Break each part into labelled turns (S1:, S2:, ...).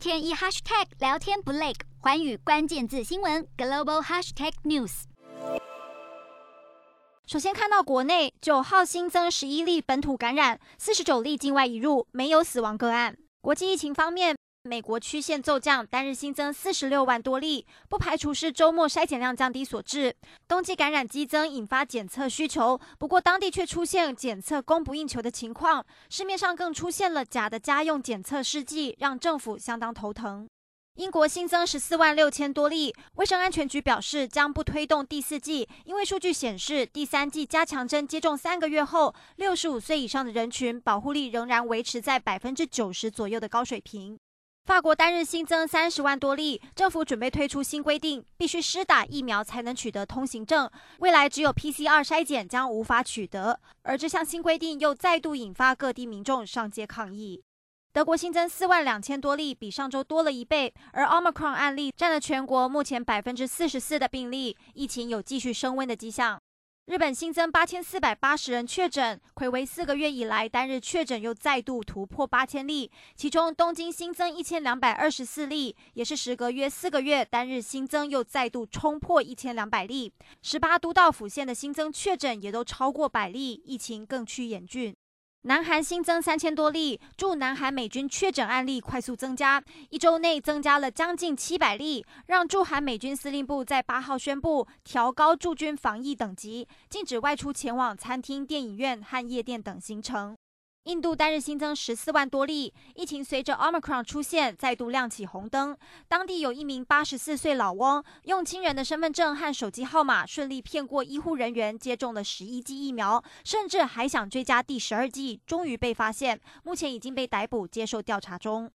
S1: 天一 hashtag 聊天不累，环宇关键字新闻 global hashtag news。
S2: 首先看到国内九号新增十一例本土感染，四十九例境外移入，没有死亡个案。国际疫情方面，美国曲线骤降，单日新增四十六万多例，不排除是周末筛检量降低所致。冬季感染激增，引发检测需求，不过当地却出现检测供不应求的情况，市面上更出现了假的家用检测试剂，让政府相当头疼。英国新增十四万六千多例，卫生安全局表示将不推动第四季，因为数据显示第三季加强针接种三个月后，六十五岁以上的人群保护力仍然维持在百分之九十左右的高水平。法国单日新增三十万多例，政府准备推出新规定，必须施打疫苗才能取得通行证，未来只有 PCR 筛检将无法取得，而这项新规定又再度引发各地民众上街抗议。德国新增四万两千多例，比上周多了一倍，而 Omicron 案例占了全国目前百分之四十四的病例，疫情有继续升温的迹象。日本新增八千四百八十人确诊，睽违四个月以来单日确诊又再度突破八千例，其中东京新增一千两百二十四例，也是时隔约四个月单日新增又再度冲破一千两百例。十八都道府县的新增确诊也都超过百例，疫情更趋严峻。南韩新增三千多例，驻南韩美军确诊案例快速增加，一周内增加了将近七百例，让驻韩美军司令部在八号宣布调高驻军防疫等级，禁止外出前往餐厅、电影院和夜店等行程。印度单日新增十四万多例，疫情随着 Omicron 出现再度亮起红灯。当地有一名八十四岁老翁，用亲人的身份证和手机号码顺利骗过医护人员，接种了十一剂疫苗，甚至还想追加第十二剂，终于被发现，目前已经被逮捕，接受调查中。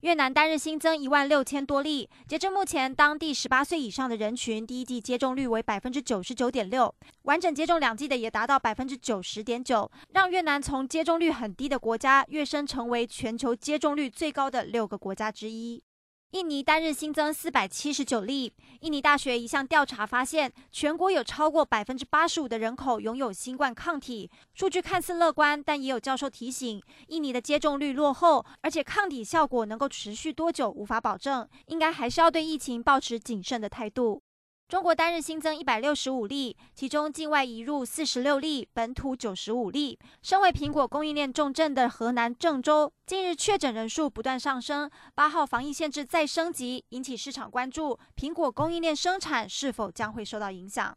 S2: 越南单日新增一万六千多例，截至目前，当地十八岁以上的人群第一季接种率为百分之九十九点六，完整接种两剂的也达到百分之九十点九，让越南从接种率很低的国家跃升成为全球接种率最高的六个国家之一。印尼单日新增四百七十九例。印尼大学一项调查发现，全国有超过百分之八十五的人口拥有新冠抗体。数据看似乐观，但也有教授提醒，印尼的接种率落后，而且抗体效果能够持续多久无法保证，应该还是要对疫情保持谨慎的态度。中国单日新增一百六十五例，其中境外移入四十六例，本土九十五例。身为苹果供应链重镇的河南郑州，近日确诊人数不断上升，八号防疫限制再升级，引起市场关注。苹果供应链生产是否将会受到影响？